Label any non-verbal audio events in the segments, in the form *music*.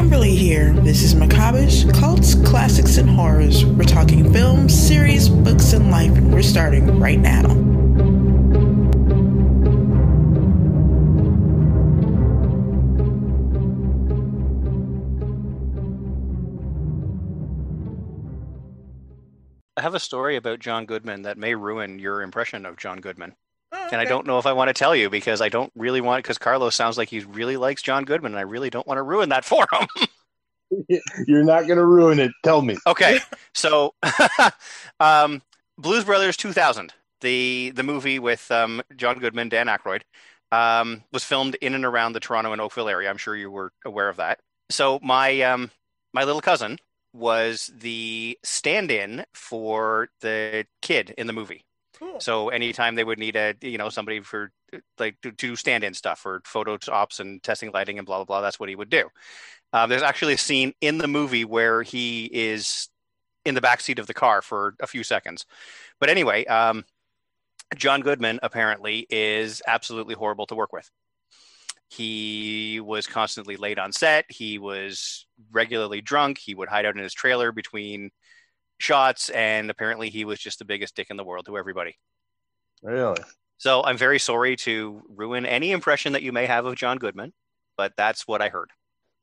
Kimberly here. This is Macabreish, Cults, Classics, and Horrors. We're talking films, series, books, and life, and we're starting right now. I have a story about John Goodman that may ruin your impression of John Goodman. Oh, And I don't know if I want to tell you because I don't really want because Carlos sounds like he really likes John Goodman and I really don't want to ruin that *laughs* for him. *laughs* You're not gonna ruin it. Tell me. okay. So *laughs* um, Blues Brothers 2000, the the movie with um, John Goodman, Dan Aykroyd, um, was filmed in and around the Toronto and Oakville area. I'm sure you were aware of that. So my um, my little cousin was the stand-in for the kid in the movie. Cool. So anytime they would need a you know somebody for like to, do stand-in stuff for photo ops and testing lighting and blah blah blah, that's what he would do. Uh, there's actually a scene in the movie where he is in the back seat of the car for a few seconds. But anyway, um, John Goodman apparently is absolutely horrible to work with. He was constantly late on set. He was regularly drunk. He would hide out in his trailer between shots, and apparently he was just the biggest dick in the world to everybody. Really? So I'm very sorry to ruin any impression that you may have of John Goodman, but that's what I heard.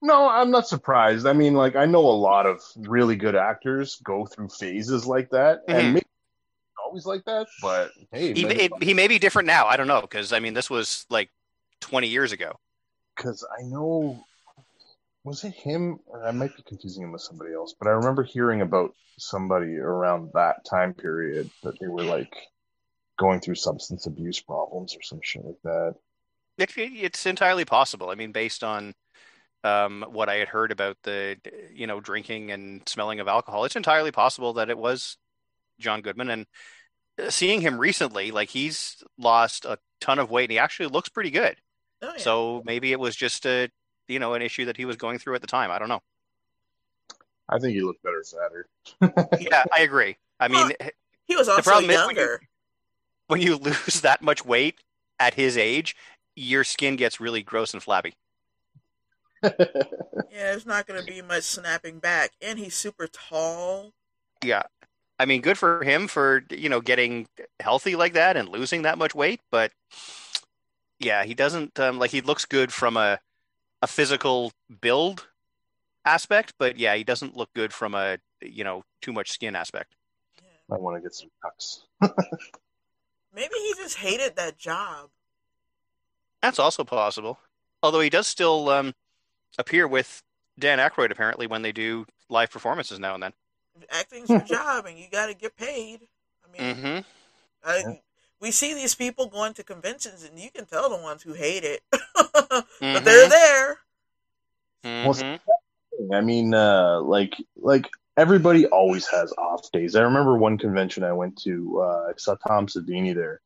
No, I'm not surprised. I mean, like I know a lot of really good actors go through phases like that, Mhm. and maybe always like that. But hey, He, it, he may be different now. I don't know because I mean this was like 20 years ago. because I know was it him or I might be confusing him with somebody else, but I remember hearing about somebody around that time period that they were like going through substance abuse problems or some shit like that. It, it's entirely possible. I mean, based on um, what I had heard about the you know drinking and smelling of alcohol, it's entirely possible that it was John Goodman. And uh, seeing him recently, like he's lost a ton of weight, and he actually looks pretty good. Oh, yeah. So maybe it was just a you know an issue that he was going through at the time. I don't know. I think he looked better sadder. *laughs* Yeah, I agree. I mean, he was also problem is when you- younger. when you *laughs* lose that much weight at his age, your skin gets really gross and flabby. *laughs* Yeah, there's not going to be much snapping back, and he's super tall. Yeah. I mean, good for him for, you know, getting healthy like that and losing that much weight, but yeah, he doesn't um, like he looks good from a a physical build aspect, but yeah, he doesn't look good from a, you know, too much skin aspect. I want to get some cucks. *laughs* Maybe he just hated that job. That's also possible. Although he does still um, appear with Dan Aykroyd apparently when they do live performances now and then. Acting's your job, and you got to get paid. I mean, mm-hmm. I, Yeah. We see these people going to conventions, and you can tell the ones who hate it, *laughs* but Mhm. they're there. Mhm. I mean, uh, like like everybody always has off days. I remember one convention I went to. Uh, I saw Tom Savini there,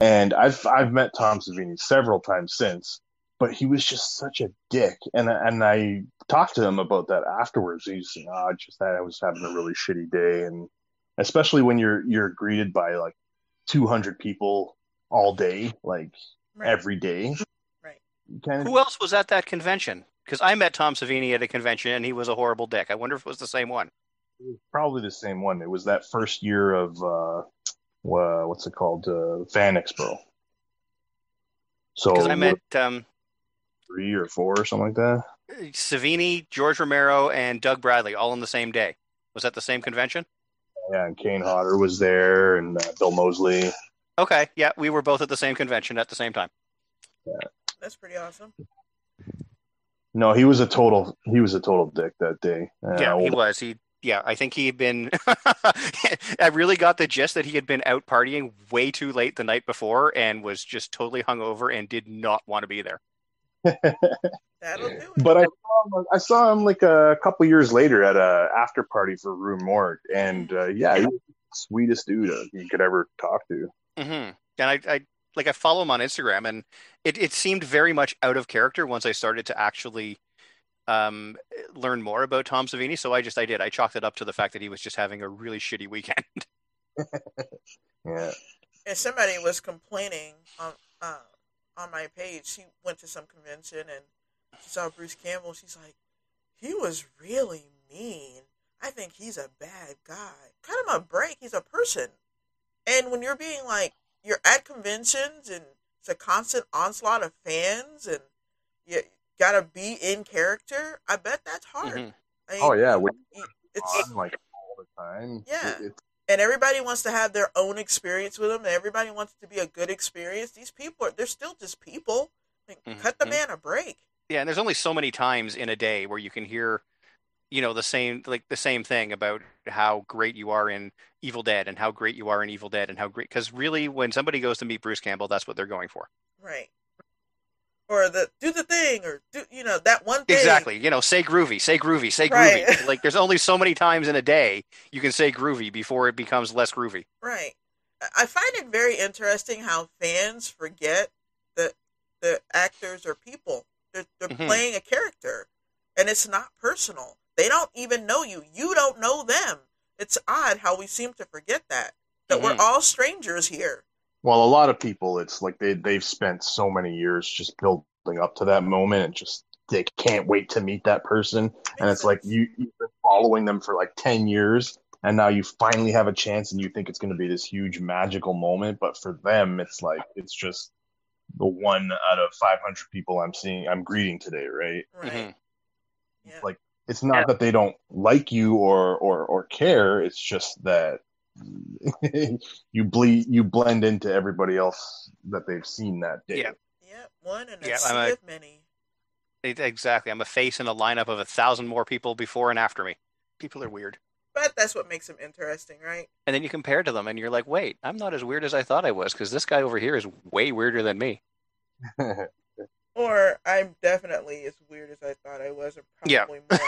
and I've I've met Tom Savini several times since. But he was just such a dick, and and I talked to him about that afterwards. He's saying, "Oh, just that I was having a really shitty day," and especially when you're you're greeted by like 200 people all day, like Right. every day. Right. Kind of Who else was at that convention? Because I met Tom Savini at a convention and he was a horrible dick. I wonder if it was the same one. probably the same one. It was that first year of uh, wha- what's it called, uh, Fan Expo. So Because I met um, three or four or something like that. Savini, George Romero, and Doug Bradley all on the same day. Was that the same convention? Yeah, and Kane Hodder was there, and uh, Bill Moseley. Okay, yeah, we were both at the same convention at the same time. Yeah. That's pretty awesome. No, he was a total. He was a total dick that day. Uh, yeah, he was. He, yeah, I think he had been. *laughs* I really got the gist that he had been out partying way too late the night before and was just totally hungover and did not want to be there. *laughs* That'll do it. But I saw him, I saw him like a couple years later at a after party for Rue Morgue, and uh, yeah, he the sweetest dude uh, you could ever talk to. hmm And I, I like I follow him on Instagram, and it, it seemed very much out of character once I started to actually um, learn more about Tom Savini. So I just I did I chalked it up to the fact that he was just having a really shitty weekend. *laughs* Yeah. *laughs* and somebody was complaining on uh, on my page. She went to some convention and she saw Bruce Campbell. She's like, he was really mean. I think he's a bad guy. Cut him a break. He's a person. And when you're being like, you're at conventions and it's a constant onslaught of fans and you gotta be in character, I bet that's hard. Mhm. I mean, Oh yeah, when it's on like all the time. Yeah. it- it's and everybody wants to have their own experience with them, and everybody wants it to be a good experience. These people, are, they're still just people. Like, Mhm. Cut the man a break. Yeah, and there's only so many times in a day where you can hear, you know, the same like the same thing about how great you are in Evil Dead and how great you are in Evil Dead and how great because really when somebody goes to meet Bruce Campbell, that's what they're going for. Right. Or the do the thing, or do you know that one thing? Exactly. You know, say groovy, say groovy, say Right. groovy. *laughs* like there's only so many times in a day you can say groovy before it becomes less groovy. Right. I- find it very interesting how fans forget that the actors are people. They're, they're Mhm. playing a character, and it's not personal. They don't even know you. You don't know them. It's odd how we seem to forget that that we're Mhm. all strangers here. Well, a lot of people, it's like they they've spent so many years just building up to that moment and just they can't wait to meet that person. And it's like you you've been following them for like ten years, and now you finally have a chance, and you think it's going to be this huge magical moment. But for them, it's like it's just the one out of five hundred people I'm seeing, I'm greeting today, right? right. Mhm. Yeah. Like it's not that they don't like you or or or care. It's just that *laughs* you bleed you blend into everybody else that they've seen that day. Yeah. yeah, one and a Yeah, sea I'm a- of many. It- exactly. I'm a face in a lineup of a thousand more people before and after me. People are weird. But that's what makes them interesting, right? And then you compare to them and you're like, wait, I'm not as weird as I thought I was because this guy over here is way weirder than me. *laughs* Or I'm definitely as weird as I thought I was, and Yeah. probably more.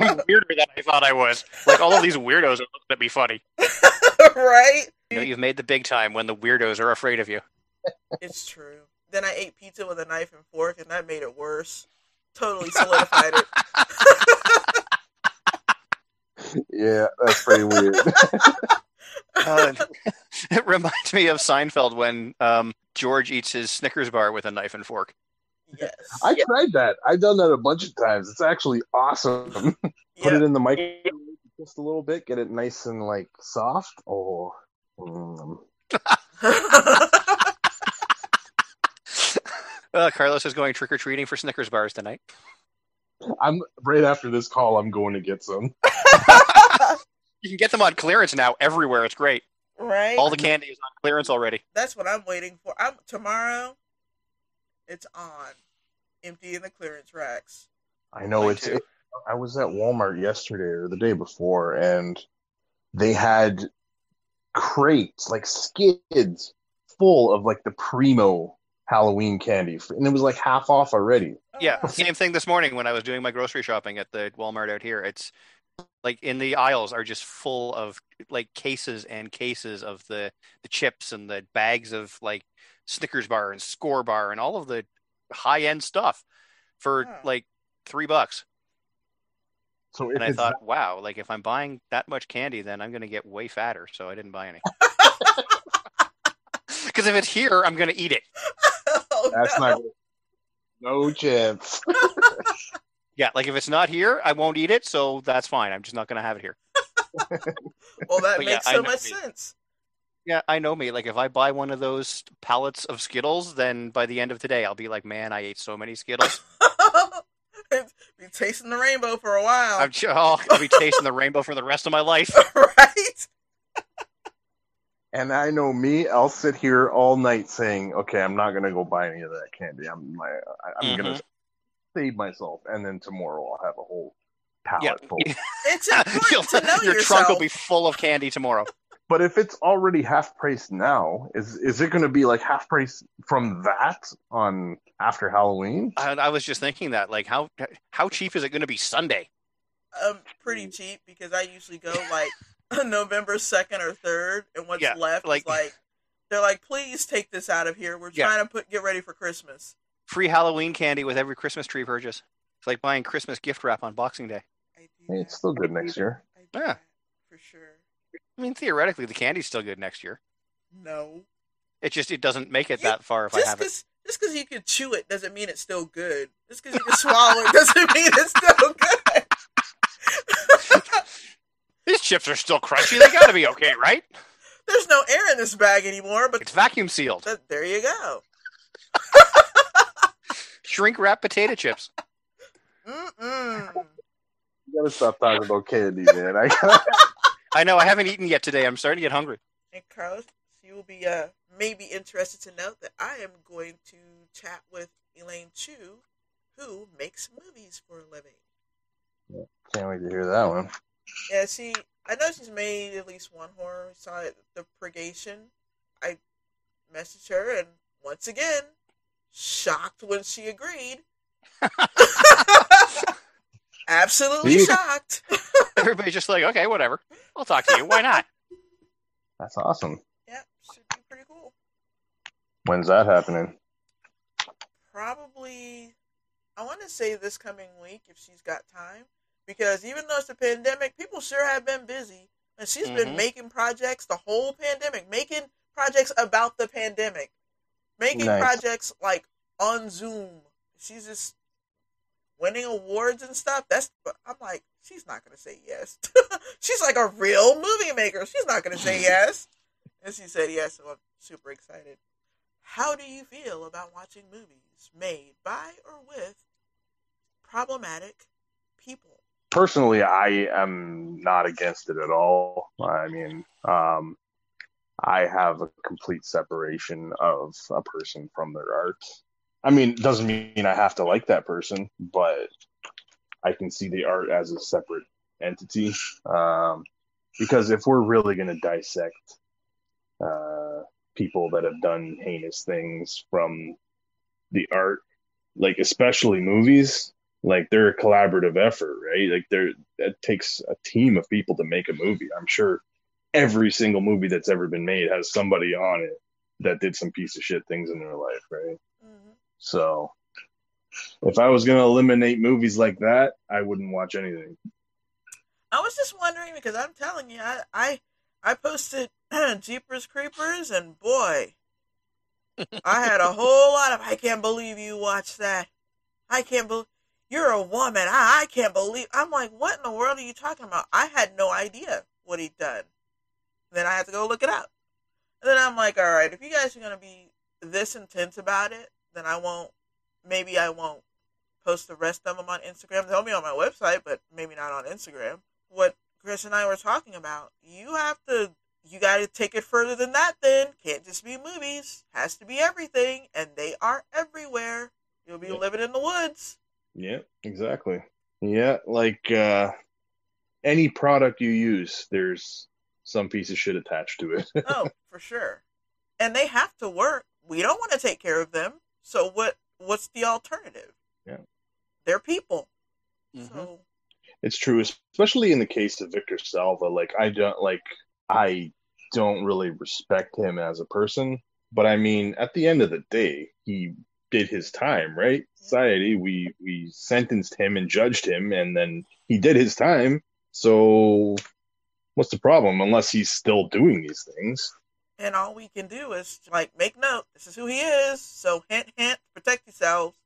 *laughs* I'm weirder than I thought I was. Like all of these weirdos are looking at me funny. *laughs* right? You know, you've made the big time when the weirdos are afraid of you. It's true. Then I ate pizza with a knife and fork, and that made it worse. Totally solidified it. *laughs* yeah, that's pretty weird. Uh, *laughs* it reminds me of Seinfeld when um, George eats his Snickers bar with a knife and fork. Yes. I tried that. I've done that a bunch of times. It's actually awesome. *laughs* Put Yeah. it in the microwave just a little bit, get it nice and like soft. Oh, mm. *laughs* Uh, Carlos is going trick or treating for Snickers bars tonight. I'm right after this call. I'm going to get some. You can get them on clearance now everywhere. It's great. right? All the candy is on clearance already. That's what I'm waiting for. I'm tomorrow. It's on, empty in the clearance racks. I know Mine it's. It, I was at Walmart yesterday or the day before, and they had crates like skids full of like the primo Halloween candy, and it was like half off already. Oh, Yeah, same thing this morning when I was doing my grocery shopping at the Walmart out here. It's like in the aisles are just full of like cases and cases of the the chips and the bags of like Snickers bar and Score bar and all of the high end stuff for Wow. like three bucks. So And I it's thought, wow, like if I'm buying that much candy, then I'm going to get way fatter. So I didn't buy any. *laughs* Because if it's here, I'm going to eat it. *laughs* Oh, that's no. not no chance. *laughs* Yeah, like if it's not here, I won't eat it. So that's fine. I'm just not going to have it here. *laughs* Well, that But makes I so much me. sense. Yeah, I know me. Like if I buy one of those pallets of Skittles, then by the end of today, I'll be like, man, I ate so many Skittles. *laughs* be tasting the rainbow for a while, I'm j- oh, I'll be tasting the rainbow for the rest of my life. *laughs* right? And I know me, I'll sit here all night saying, "Okay, I'm not gonna go buy any of that candy. I'm my, I- I'm gonna Mm-hmm. Save myself, and then tomorrow I'll have a whole pallet Yeah. full." *laughs* It's important to know Your yourself. trunk will be full of candy tomorrow. But if it's already half price now, is is it going to be like half price from that on after Halloween? I, I was just thinking that, like, how how cheap is it going to be Sunday? um pretty cheap because I usually go like *laughs* November second or third, and what's Yeah, left like- is like they're like, please take this out of here. We're Yeah. trying to put get ready for Christmas. Free Halloween candy with every Christmas tree purchase. It's like buying Christmas gift wrap on Boxing Day. I Hey, it's still good next year. Yeah. for sure. I mean, theoretically, the candy's still good next year. No, It just it doesn't make it You- that far if I just have it. because just because you can chew it doesn't mean it's still good. Just because you can swallow it doesn't *laughs* mean it's still good. *laughs* These chips are still crunchy. They got to be okay, right? There's no air in this bag anymore, but It's vacuum sealed. th- there you go. Shrink wrap potato chips. Mm-mm. You gotta stop talking about candy, man. I gotta, *laughs* I know I haven't eaten yet today. I'm starting to get hungry. And Carlos, you will be uh, maybe interested to note that I am going to chat with Elaine Chu, who makes movies for a living. can't wait to hear that one. Yeah, she. I know she's made at least one horror. We saw it, the Purgation. I messaged her, and once again, shocked when she agreed. *laughs* Absolutely See? shocked. *laughs* Everybody's just like, okay, whatever. I'll talk to you. Why not? That's awesome. yeah, should be pretty cool. When's that happening? Probably, I want to say this coming week if she's got time, because even though it's a pandemic, people sure have been busy, and she's been Mhm. making projects the whole pandemic, making projects about the pandemic, making Nice. projects like on Zoom. She's just winning awards and stuff. That's but I'm like, she's not gonna say yes. *laughs* she's like a real movie maker. She's not gonna say *laughs* yes. And she said yes, so I'm super excited. How do you feel about watching movies made by or with problematic people? Personally, I am not against it at all. I mean, um, I have a complete separation of a person from their art. I mean, it doesn't mean I have to like that person, but I can see the art as a separate entity. Um, because if we're really going to dissect uh, people that have done heinous things from the art, like especially movies, like they're a collaborative effort, right? Like there, it takes a team of people to make a movie. I'm sure every single movie that's ever been made has somebody on it that did some piece of shit things in their life, right? Mm-hmm. So if I was gonna eliminate movies like that, I wouldn't watch anything. I was just wondering because I'm telling you, I I, I posted *clears throat* Jeepers Creepers, and boy, I had a *laughs* whole lot of I can't believe you watched that. I can't believe you're a woman. I, I can't believe. I'm like, what in the world are you talking about? I had no idea what he'd done. Then I had to go look it up. And then I'm like, all right, if you guys are gonna be this intense about it, then I won't. Maybe I won't post the rest of them on Instagram. They'll be on my website, but maybe not on Instagram. What Chris and I were talking about, you have to, you got to take it further than that. Then can't just be movies. Has to be everything, and they are everywhere. You'll be living in the woods. Yeah, exactly. Yeah, like uh, any product you use, there's some piece of shit attached to it. *laughs* Oh, for sure. And they have to work. We don't want to take care of them. So what? What's the alternative? Yeah. They're people. Mhm. So It's true, especially in the case of Victor Salva. Like I don't like I don't really respect him as a person, but I mean, at the end of the day, he did his time, right? Society, we we sentenced him and judged him, and then he did his time. So, what's the problem? Unless he's still doing these things. and all we can do is like make note. This is who he is. So hint, hint, protect yourselves.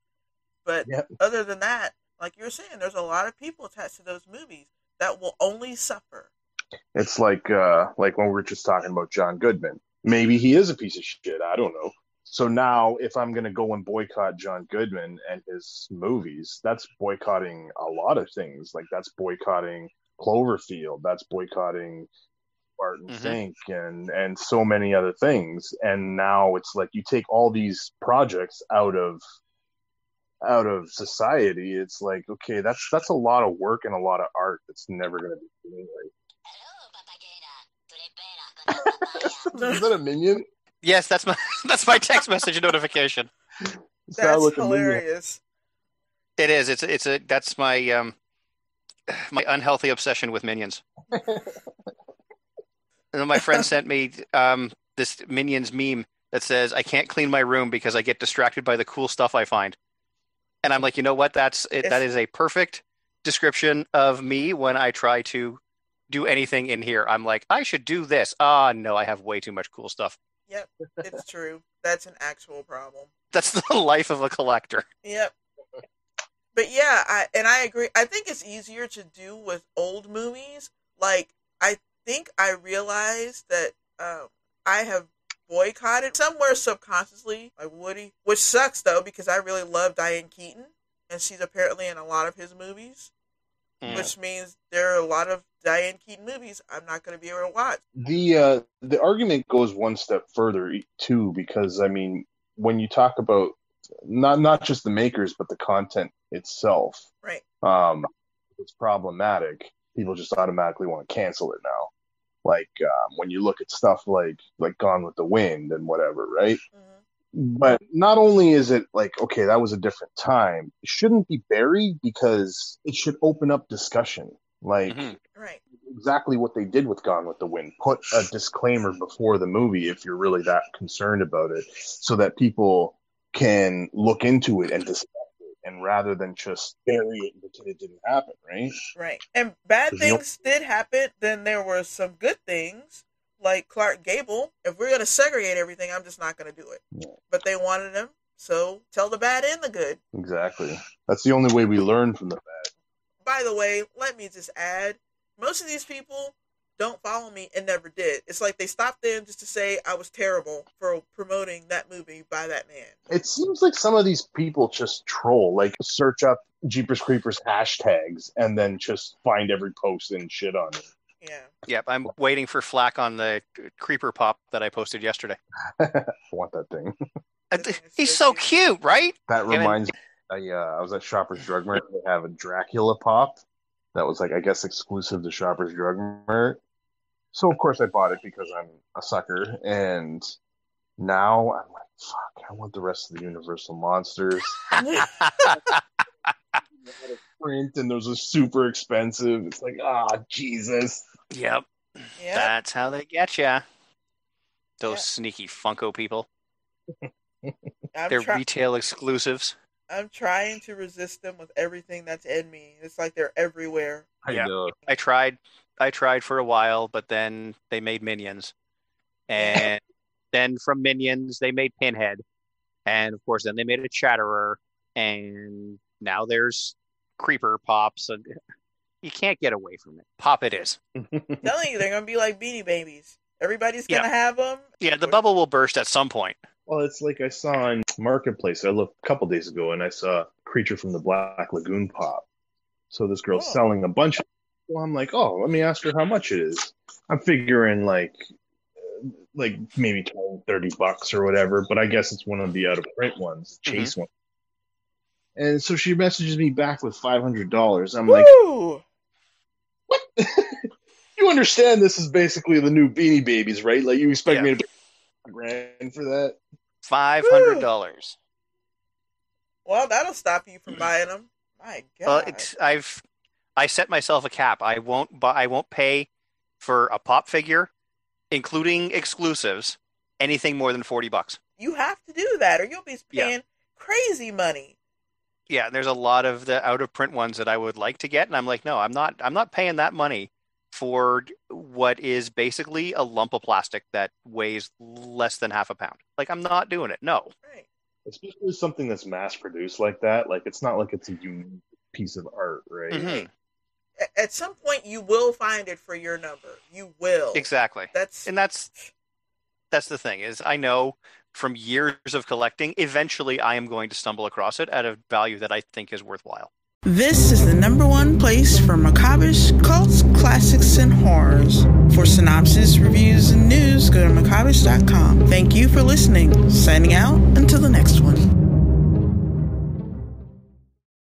But Yep. other than that, like you were saying, there's a lot of people attached to those movies that will only suffer. It's like uh like when we were just talking about John Goodman. Maybe he is a piece of shit. I don't know. So now if I'm gonna go and boycott John Goodman and his movies, that's boycotting a lot of things. Like that's boycotting Cloverfield, that's boycotting Barton Mhm. Fink and and so many other things. And now it's like you take all these projects out of out of society, it's like, okay, that's that's a lot of work and a lot of art that's never gonna be seen. Like, *laughs* is that a minion? Yes, that's my *laughs* that's my text message notification. That's sounded like a minion. hilarious. It is. It's it's a that's my um my unhealthy obsession with minions. *laughs* and then my friend sent me um this minions meme that says I can't clean my room because I get distracted by the cool stuff I find. And I'm like, you know what? That's it, that is a perfect description of me when I try to do anything in here. I'm like, I should do this. Ah, no, I have way too much cool stuff. Yep, it's true. That's an actual problem. That's *laughs* the life of a collector. Yep. But yeah, I and I agree. I think it's easier to do with old movies. Like I think I realized that um, I have boycotted somewhere subconsciously, like Woody, which sucks though because I really love Diane Keaton and she's apparently in a lot of his movies, Mm. which means there are a lot of Diane Keaton movies I'm not going to be able to watch. The uh, the argument goes one step further too, because I mean, when you talk about not not just the makers but the content itself, Right. um, it's problematic. People just automatically want to cancel it now. Like um, when you look at stuff like like Gone with the Wind and whatever, right? hmm But not only is it like okay, that was a different time. It shouldn't be buried because it should open up discussion. Like Mhm. Right. exactly what they did with Gone with the Wind. Put a disclaimer before the movie if you're really that concerned about it, so that people can look into it and discuss it, and rather than just bury it and pretend it didn't happen, right? Right. And bad 'Cause you don't- things did happen. Then there were some good things, like Clark Gable. If we're going to segregate everything, I'm just not going to do it. Yeah. But they wanted him, so tell the bad and the good. Exactly. That's the only way we learn from the bad. By the way, let me just add most of these people don't follow me and never did. It's like they stopped them just to say I was terrible for promoting that movie by that man. It seems like some of these people just troll, like search up Jeepers Creepers hashtags and then just find every post and shit on it. Yeah. Yep, I'm waiting for flack on the creeper pop that I posted yesterday. *laughs* I want that thing. Uh, That thing is He's so so cute, right? That reminds me. I, uh, I was at Shoppers Drug Mart. They have a Dracula pop that was like I guess exclusive to Shoppers Drug Mart. So of course I bought it because I'm a sucker, and now I'm like, fuck, I want the rest of the Universal monsters. *laughs* Print and those are super expensive. It's like ah Jesus. yep, yeah. that's how they get ya. Those Yeah. sneaky Funko people. *laughs* They're try- retail exclusives. I'm trying to resist them with everything that's in me. It's like they're everywhere. I Yeah. know. I tried. I tried for a while, but then they made Minions, and *laughs* then from Minions they made Pinhead, and of course then they made a Chatterer, and now there's Creeper pops, and *laughs* you can't get away from it. Pop it is. telling you, they're gonna be like Beanie Babies. Everybody's gonna Yeah. have them. Yeah, the bubble will burst at some point. Well, it's like I saw on Marketplace. I looked a couple days ago and I saw Creature from the Black Lagoon pop. So this girl's Oh. selling a bunch. Of, well, I'm like, oh, let me ask her how much it is. I'm figuring like, uh, like maybe 20, 30 bucks or whatever. But I guess it's one of the out of print ones, Chase one. And so she messages me back with five hundred dollars. I'm like, what? *laughs* you understand this is basically the new Beanie Babies, right? Like you expect Yeah. me to grand for that? Five hundred dollars. Well, that'll stop you from buying them. My God. Well, it's, I've I set myself a cap. I won't buy. I won't pay for a pop figure, including exclusives, anything more than forty bucks. you have to do that, or you'll be Yeah. paying crazy money. Yeah, there's a lot of the out of print ones that I would like to get, and I'm like, no, I'm not. I'm not paying that money for what is basically a lump of plastic that weighs less than half a pound. Like, I'm not doing it. No. Right. especially something that's mass produced like that like it's not like it's a unique piece of art right Mhm. At some point, you will find it for your number. You will. Exactly. That's and that's that's the thing is I know from years of collecting, eventually I am going to stumble across it at a value that I think is worthwhile. This is the number one place for macabreish cults, classics, and horrors. For synopsis, reviews, and news, go to macabreish.com. Thank you for listening. Signing out until the next one.